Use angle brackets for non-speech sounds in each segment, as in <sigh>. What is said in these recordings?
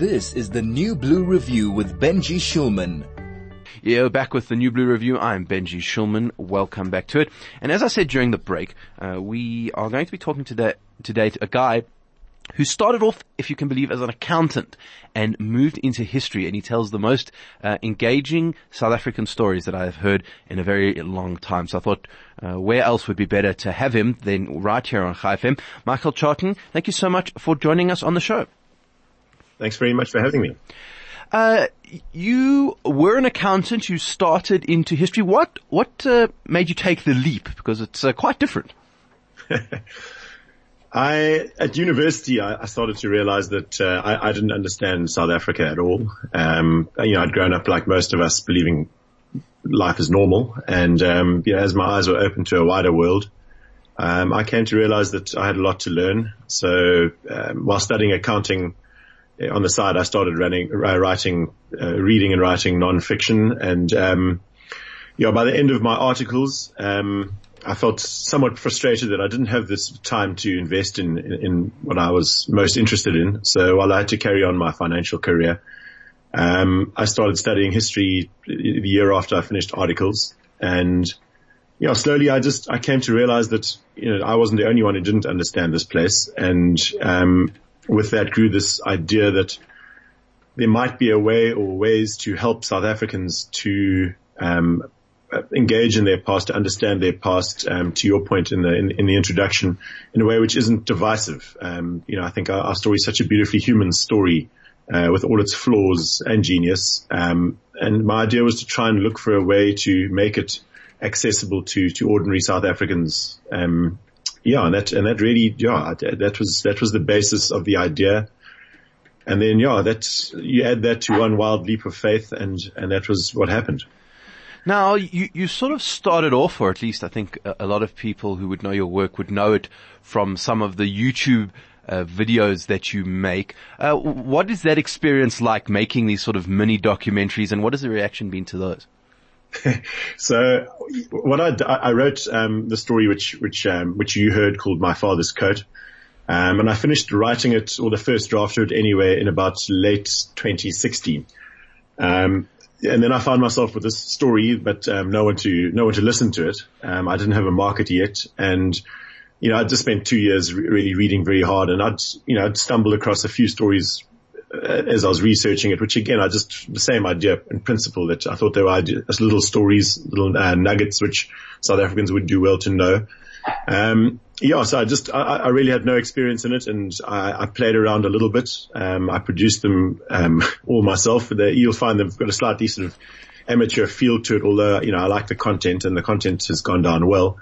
This is the New Blue Review with Benji Shulman. Yeah, back with the New Blue Review. I'm Benji Shulman. Welcome back to it. And as I said during the break, uh, we are going to be talking today, today to a guy who started off, if you can believe, as an accountant and moved into history. And he tells the most uh, engaging South African stories that I have heard in a very long time. So I thought, uh, where else would be better to have him than right here on Chai FM? Michael Charton, thank you so much for joining us on the show. Thanks very much for having me. Uh, you were an accountant. You started into history. What what uh, made you take the leap? Because it's uh, quite different. <laughs> I at university I, I, started to realize that uh, I, I, didn't understand South Africa at all. Um, you know, I'd grown up like most of us, believing life is normal, and um, you know, as my eyes were open to a wider world, um, I came to realize that I had a lot to learn. So um, while studying accounting on the side, I started running, uh, writing, uh, reading and writing nonfiction. And, um, you know, by the end of my articles, um, I felt somewhat frustrated that I didn't have this time to invest in, in, in, what I was most interested in. So while I had to carry on my financial career, um, I started studying history the year after I finished articles and, you know, slowly I just, I came to realize that, you know, I wasn't the only one who didn't understand this place. And, um, with that grew this idea that there might be a way or ways to help South Africans to um, engage in their past, to understand their past. Um, to your point in the in, in, the introduction, in a way which isn't divisive. Um, you know, I think our, our, story is such a beautifully human story uh, with all its flaws and genius. Um, and my idea was to try and look for a way to make it accessible to to ordinary South Africans. Um, yeah, and that, and that really, yeah, that was, that was the basis of the idea. And then, yeah, that's, you add that to one wild leap of faith and, and that was what happened. Now, you, you sort of started off, or at least I think a, a lot of people who would know your work would know it from some of the YouTube uh, videos that you make. Uh, what is that experience like making these sort of mini documentaries and what has the reaction been to those? <laughs> so what I, I wrote um, the story which which um, which you heard called My Father's Coat, um, and I finished writing it or the first draft of it anyway in about late 2016. Um, and then I found myself with this story, but um, no one to no one to listen to it. Um, I didn't have a market yet, and you know I'd just spent two years re- really reading very hard, and I'd you know I'd stumbled across a few stories as I was researching it, which again, I just, the same idea in principle that I thought there were as little stories, little uh, nuggets, which South Africans would do well to know. Um, yeah, so I just, I, I, really had no experience in it and I, I played around a little bit. Um, I produced them, um, <laughs> all myself. They, you'll find they've got a slightly sort of amateur feel to it, although, you know, I like the content and the content has gone down well.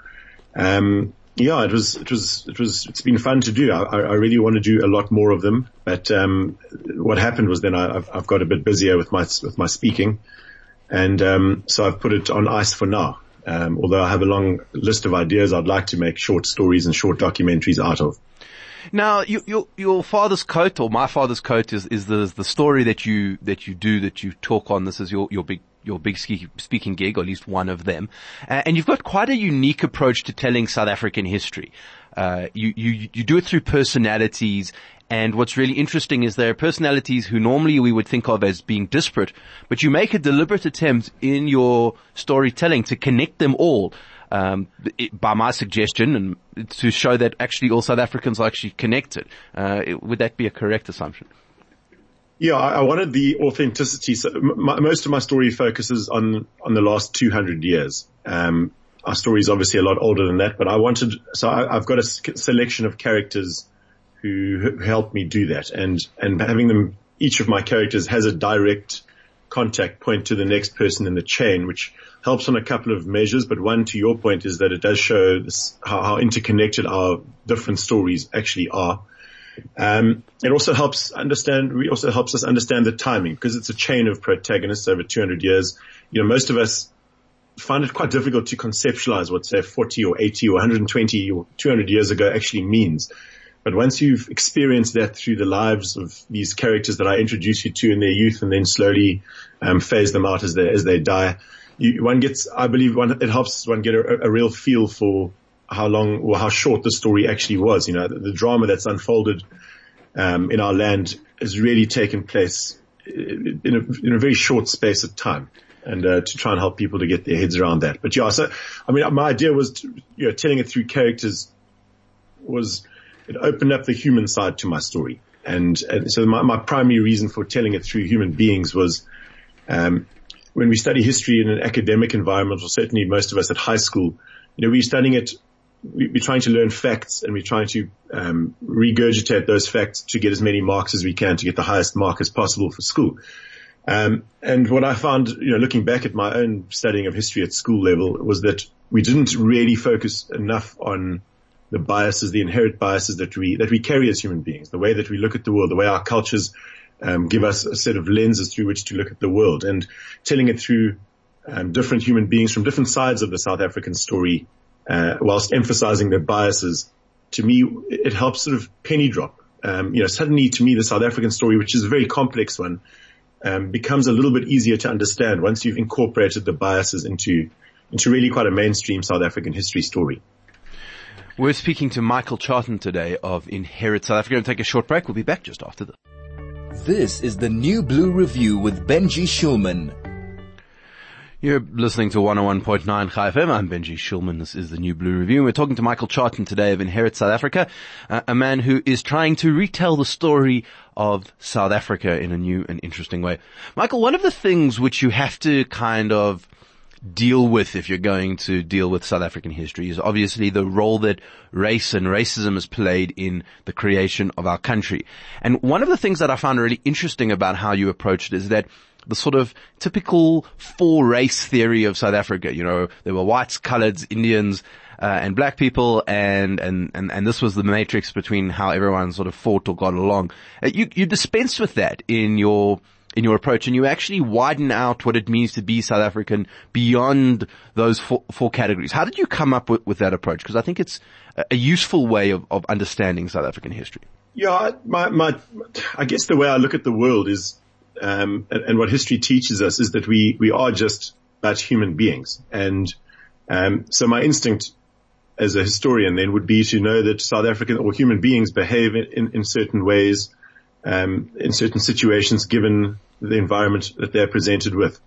Um, yeah, it was, it was, it was, it's been fun to do. I, I really want to do a lot more of them. But, um, what happened was then I, have I've got a bit busier with my, with my speaking. And, um, so I've put it on ice for now. Um, although I have a long list of ideas I'd like to make short stories and short documentaries out of. Now, you, your your father's coat or my father's coat is is the the story that you that you do that you talk on. This is your your big your big speaking gig, or at least one of them. Uh, and you've got quite a unique approach to telling South African history. Uh, you, you, you do it through personalities and what's really interesting is there are personalities who normally we would think of as being disparate, but you make a deliberate attempt in your storytelling to connect them all. Um, it, by my suggestion, and to show that actually all South Africans are actually connected. Uh, it, would that be a correct assumption? Yeah, I, wanted the authenticity. So my, most of my story focuses on on the last 200 years. Um, our story is obviously a lot older than that, but I wanted. So I, have got a selection of characters who, who helped me do that, and and having them. Each of my characters has a direct contact point to the next person in the chain, which helps on a couple of measures. But one, to your point, is that it does show this, how, how interconnected our different stories actually are. Um, it also helps understand, it also helps us understand the timing because it's a chain of protagonists over 200 years. You know, most of us find it quite difficult to conceptualize what say 40 or 80 or 120 or 200 years ago actually means. But once you've experienced that through the lives of these characters that I introduce you to in their youth and then slowly um, phase them out as they as they die, you, one gets, I believe, one it helps one get a, a real feel for how long or how short the story actually was. You know, the, the drama that's unfolded um, in our land has really taken place in a, in a very short space of time and uh, to try and help people to get their heads around that. But yeah, so I mean, my idea was, to, you know, telling it through characters was it opened up the human side to my story, and, and so my, my primary reason for telling it through human beings was, um, when we study history in an academic environment, or certainly most of us at high school, you know, we're studying it we're trying to learn facts and we're trying to um, regurgitate those facts to get as many marks as we can to get the highest mark as possible for school. Um, and what I found, you know, looking back at my own studying of history at school level was that we didn't really focus enough on the biases, the inherent biases that we, that we carry as human beings, the way that we look at the world, the way our cultures, um, give us a set of lenses through which to look at the world and telling it through, um, different human beings from different sides of the South African story uh, whilst emphasizing their biases, to me, it helps sort of penny drop. Um, you know, suddenly to me, the South African story, which is a very complex one, um, becomes a little bit easier to understand once you've incorporated the biases into into really quite a mainstream South African history story. We're speaking to Michael Charton today of Inherit South Africa. We'll take a short break. We'll be back just after this. This is the New Blue Review with Benji Shulman. You're listening to 101.9 Chai FM. I'm Benji Shulman. This is the New Blue Review. We're talking to Michael Charton today of Inherit South Africa, uh, a man who is trying to retell the story of South Africa in a new and interesting way. Michael, one of the things which you have to kind of deal with if you're going to deal with South African history is obviously the role that race and racism has played in the creation of our country. And one of the things that I found really interesting about how you approached it is that the sort of typical four race theory of South Africa. You know, there were whites, coloreds, Indians, uh, and black people, and, and, and, and this was the matrix between how everyone sort of fought or got along. Uh, you, you dispense with that in your, in your approach and you actually widen out what it means to be South African beyond those four, four categories. How did you come up with, with that approach? Because I think it's a, a useful way of, of understanding South African history. Yeah, my, my, I guess the way I look at the world is um, and, and, what history teaches us is that we we are just but human beings, and um, so my instinct as a historian then would be to know that South African or human beings behave in, in, in certain ways, um, in certain situations, given the environment that they're presented with,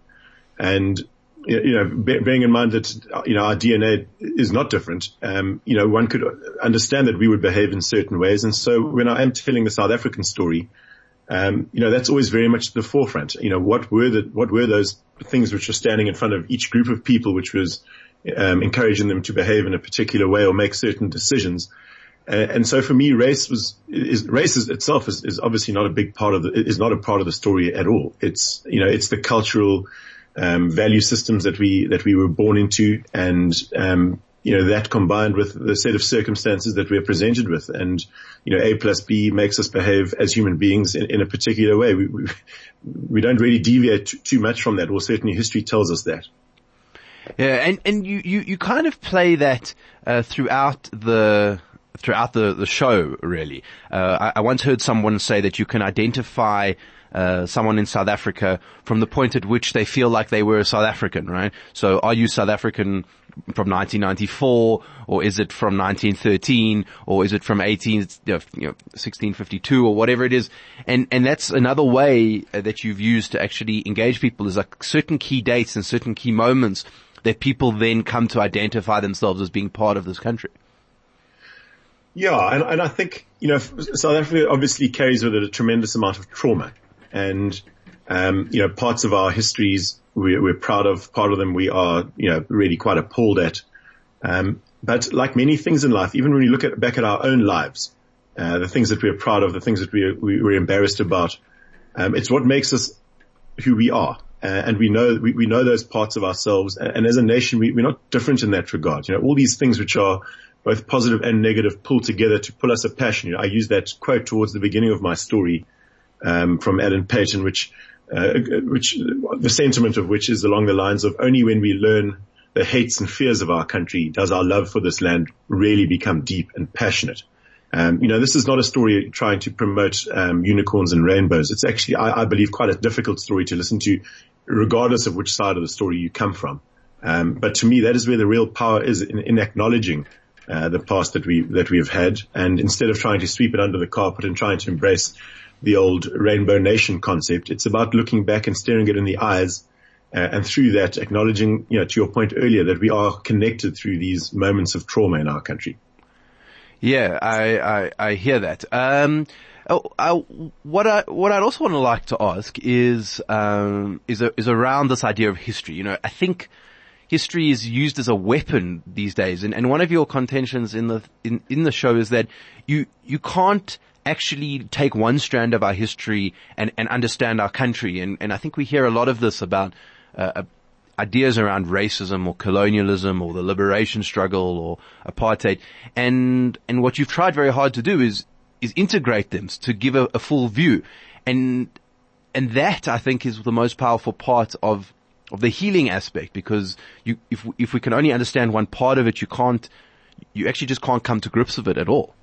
and you know, bearing in mind that you know our DNA is not different, um, you know, one could understand that we would behave in certain ways, and so when I am telling the South African story um, you know, that's always very much the forefront. You know, what were the, what were those things which were standing in front of each group of people, which was, um, encouraging them to behave in a particular way or make certain decisions. Uh, and so for me, race was, is, race is, itself is, is obviously not a big part of the, is not a part of the story at all. It's, you know, it's the cultural, um, value systems that we, that we were born into and, um, you know, that combined with the set of circumstances that we're presented with and, you know, A plus B makes us behave as human beings in, in a particular way. We, we, we, don't really deviate too, too much from that, or certainly history tells us that. Yeah, and, and you, you, you kind of play that, uh, throughout the, throughout the, the show, really. Uh, I, I once heard someone say that you can identify uh, someone in South Africa from the point at which they feel like they were a South African, right? So are you South African from 1994 or is it from 1913 or is it from 18, you know, 1652 or whatever it is? And, and that's another way uh, that you've used to actually engage people is like certain key dates and certain key moments that people then come to identify themselves as being part of this country. Yeah, and, and I think, you know, South Africa obviously carries with it a tremendous amount of trauma and, um, you know, parts of our histories we're, we're, proud of, part of them we are, you know, really quite appalled at. Um, but like many things in life, even when we look at, back at our own lives, uh, the things that we're proud of, the things that we, we, we're embarrassed about, um, it's what makes us who we are. Uh, and we know, we, we know those parts of ourselves. And, as a nation, we, we're not different in that regard. You know, all these things which are both positive and negative pull together to pull us a passion. You know, I use that quote towards the beginning of my story, um, from Alan Paton, which, uh, which the sentiment of which is along the lines of only when we learn the hates and fears of our country does our love for this land really become deep and passionate. Um, you know, this is not a story trying to promote um, unicorns and rainbows. It's actually, I, I, believe, quite a difficult story to listen to, regardless of which side of the story you come from. Um, but to me, that is where the real power is in, in acknowledging uh, the past that we that we have had, and instead of trying to sweep it under the carpet and trying to embrace the old rainbow nation concept, it's about looking back and staring it in the eyes, uh, and through that acknowledging, you know, to your point earlier, that we are connected through these moments of trauma in our country. Yeah, I I, I hear that. Um, oh, I, what I what I'd also want to like to ask is um, is a, is around this idea of history. You know, I think history is used as a weapon these days. And, and one of your contentions in the, in, in the show is that you, you can't actually take one strand of our history and, and understand our country. And, and I think we hear a lot of this about, uh, uh ideas around racism or colonialism or the liberation struggle or apartheid. And, and what you've tried very hard to do is, is integrate them to give a, a full view. And, and that I think is the most powerful part of, of the healing aspect because you, if, if we can only understand one part of it, you can't, you actually just can't come to grips with it at all.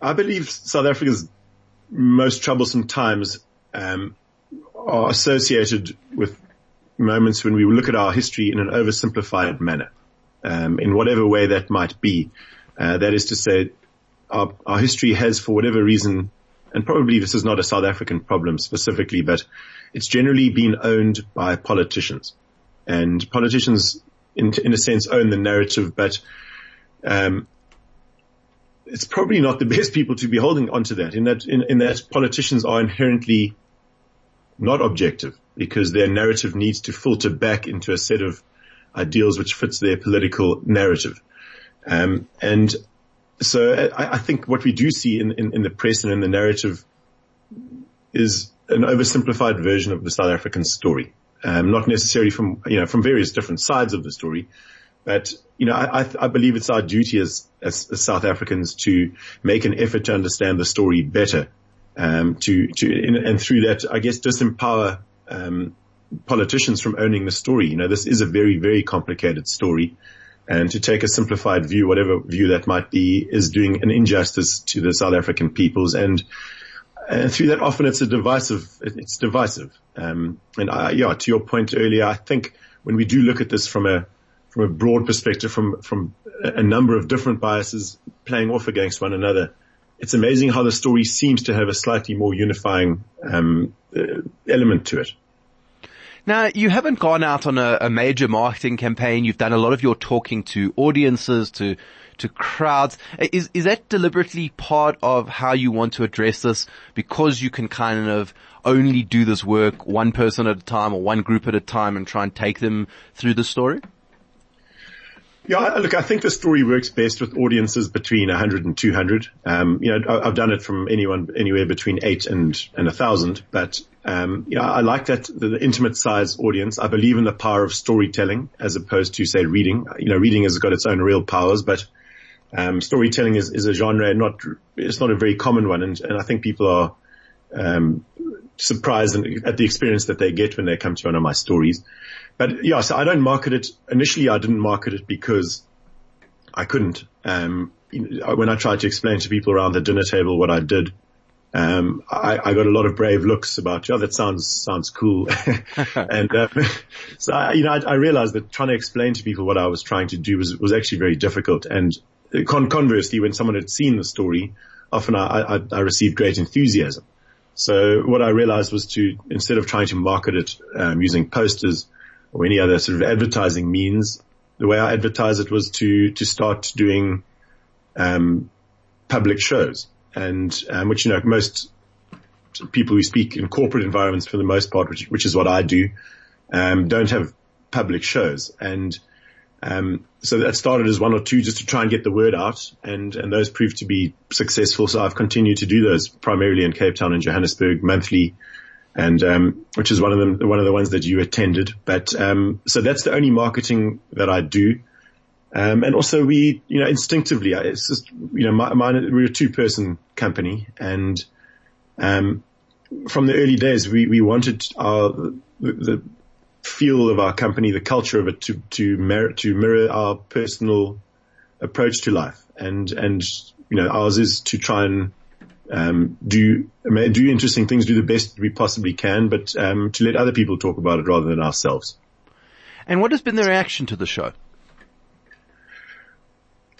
I believe South Africa's most troublesome times um, are associated with moments when we look at our history in an oversimplified manner, um, in whatever way that might be. Uh, that is to say, our, our history has, for whatever reason, and probably this is not a South African problem specifically, but it's generally been owned by politicians. And politicians, in, in a sense, own the narrative, but um, it's probably not the <laughs> best people to be holding onto that. In that, in, in that politicians are inherently not objective because their narrative needs to filter back into a set of ideals which fits their political narrative. Um, and so I, I, think what we do see in, in, in the press and in the narrative is an oversimplified version of the South African story. Um, not necessarily from, you know, from various different sides of the story, but, you know, I, I, believe it's our duty as, as, as, South Africans to make an effort to understand the story better, um, to, to, and through that, I guess, disempower, um, politicians from owning the story. You know, this is a very, very complicated story. And to take a simplified view, whatever view that might be, is doing an injustice to the South African peoples. And and through that, often it's a divisive. It's divisive. Um, and I, yeah, to your point earlier, I think when we do look at this from a from a broad perspective, from from a number of different biases playing off against one another, it's amazing how the story seems to have a slightly more unifying um, uh, element to it. Now, you haven't gone out on a, a, major marketing campaign. You've done a lot of your talking to audiences, to to crowds. Is, is that deliberately part of how you want to address this? Because you can kind of only do this work one person at a time or one group at a time and try and take them through the story? Yeah, look, I think the story works best with audiences between 100 and 200. Um, you know, I've done it from anyone, anywhere between eight and, and a thousand, but, um, yeah, I like that, the, the, intimate size audience. I believe in the power of storytelling as opposed to say reading. You know, reading has got its own real powers, but um, storytelling is, is a genre, not, it's not a very common one. And, and I think people are, um, surprised at the experience that they get when they come to one of my stories. But yeah, so I don't market it. Initially, I didn't market it because I couldn't. Um, when I tried to explain to people around the dinner table what I did, um, I, I, got a lot of brave looks about, yeah, that sounds, sounds cool. <laughs> and, uh, <laughs> so I, you know, I, I, realized that trying to explain to people what I was trying to do was, was actually very difficult. And Con- conversely, when someone had seen the story, often I, I, I, received great enthusiasm. So what I realized was to, instead of trying to market it um, using posters or any other sort of advertising means, the way I advertised it was to, to start doing um, public shows and um, which, you know, most people who speak in corporate environments for the most part, which, which is what I do, um, don't have public shows. And um, so that started as one or two just to try and get the word out and, and those proved to be successful. So I've continued to do those primarily in Cape Town and Johannesburg monthly and, um, which is one of them, one of the ones that you attended. But, um, so that's the only marketing that I do. Um, and also we, you know, instinctively, it's just, you know, my, mine, we're a two person company and, um, from the early days, we, we wanted our, the, the feel of our company, the culture of it to, to mirror, to mirror our personal approach to life. And, and, you know, ours is to try and, um, do, do interesting things, do the best we possibly can, but, um, to let other people talk about it rather than ourselves. And what has been the reaction to the show?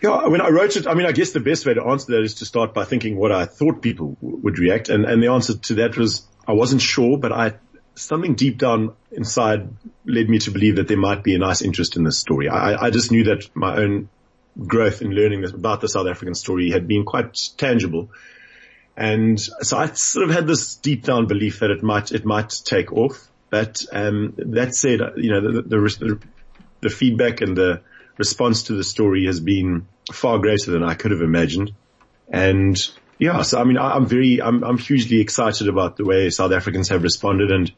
Yeah, when I wrote it, I mean, I guess the best way to answer that is to start by thinking what I thought people w- would react. And, and the answer to that was I wasn't sure, but I, something deep down inside led me to believe that there might be a nice interest in this story. I, I just knew that my own growth in learning this, about the South African story had been quite tangible. And so I sort of had this deep down belief that it might, it might take off. But, um, that said, you know, the, the, the, feedback and the, response to the story has been far greater than I could have imagined. And yeah, so I mean, I, am very, I'm, I'm hugely excited about the way South Africans have responded and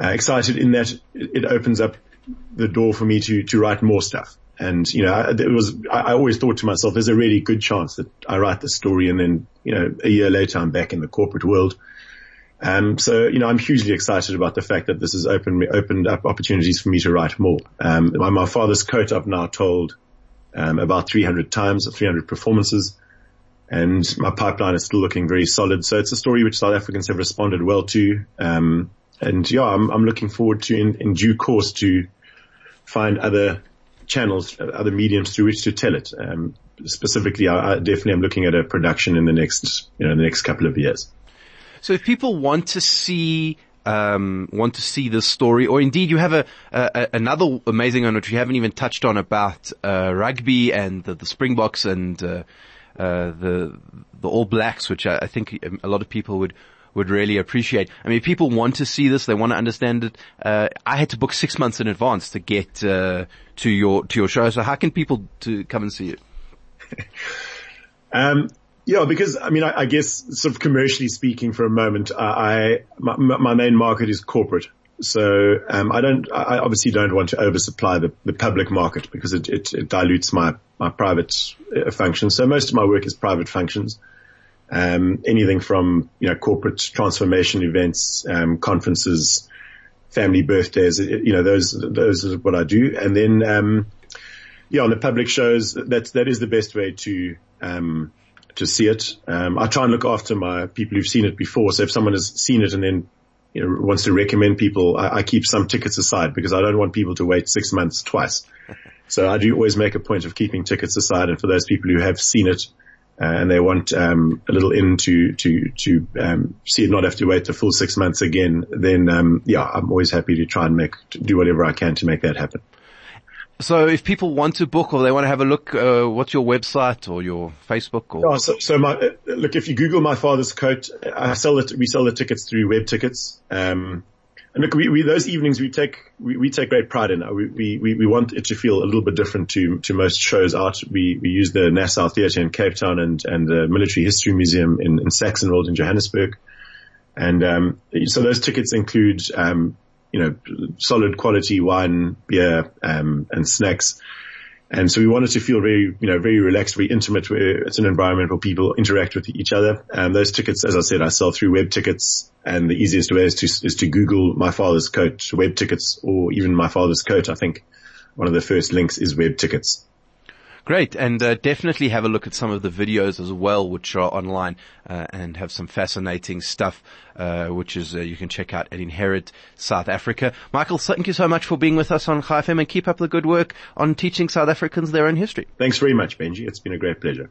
uh, excited in that it opens up the door for me to, to write more stuff. And, you know, it was, I always thought to myself, there's a really good chance that I write the story and then, you know, a year later I'm back in the corporate world. Um, so, you know, I'm hugely excited about the fact that this has opened me, opened up opportunities for me to write more. Um, my, my, father's coat I've now told, um, about 300 times, 300 performances, and my pipeline is still looking very solid. So it's a story which South Africans have responded well to. Um, and yeah, I'm, I'm, looking forward to in, in, due course to find other channels, other mediums through which to tell it. Um, specifically, I, I definitely am looking at a production in the next, you know, the next couple of years. So if people want to see um, want to see this story, or indeed you have a, a, another amazing one which we haven't even touched on about uh, rugby and the, the Springboks and uh, uh, the the All Blacks, which I, I, think a lot of people would would really appreciate. I mean, people want to see this; they want to understand it. Uh, I had to book six months in advance to get uh, to your to your show. So, how can people to come and see it? <laughs> um, yeah, because I mean, I, I, guess sort of commercially speaking for a moment, I, my, my main market is corporate. So, um, I don't, I obviously don't want to oversupply the, the public market because it, it, it dilutes my, my private uh, functions. So most of my work is private functions. Um, anything from, you know, corporate transformation events, um, conferences, family birthdays, you know, those, those are what I do. And then, um, yeah, on the public shows, that's, that is the best way to, um, to see it. Um, I try and look after my people who've seen it before. So if someone has seen it and then you know, wants to recommend people, I, I, keep some tickets aside because I don't want people to wait six months twice. <laughs> So I do always make a point of keeping tickets aside. And for those people who have seen it uh, and they want um, a little in to to to um, see it, not have to wait the full six months again, then um, yeah, I'm always happy to try and make do whatever I can to make that happen. So if people want to book or they want to have a look, uh, what's your website or your Facebook or? Oh, so, so my, uh, look, if you Google my father's coat, I sell it, we sell the tickets through web tickets. Um, and look, we, we, those evenings we take, we, we take great pride in. We, we, we want it to feel a little bit different to, to most shows out. We, we use the Nassau Theatre in Cape Town and, and the Military History Museum in, in Saxonwold in Johannesburg. And, um, so those tickets include, um, you know, solid quality wine, beer, um, and snacks. And so we wanted to feel very, you know, very relaxed, very intimate where it's an environment where people interact with each other. And those tickets, as I said, I sell through web tickets and the easiest way is to, is to Google my father's coat web tickets or even my father's coat. I think one of the first links is web tickets. Great, and uh, definitely have a look at some of the videos as well, which are online uh, and have some fascinating stuff, uh, which is uh, you can check out at Inherit South Africa. Michael, thank you so much for being with us on Chai FM and keep up the good work on teaching South Africans their own history. Thanks very much, Benji. It's been a great pleasure.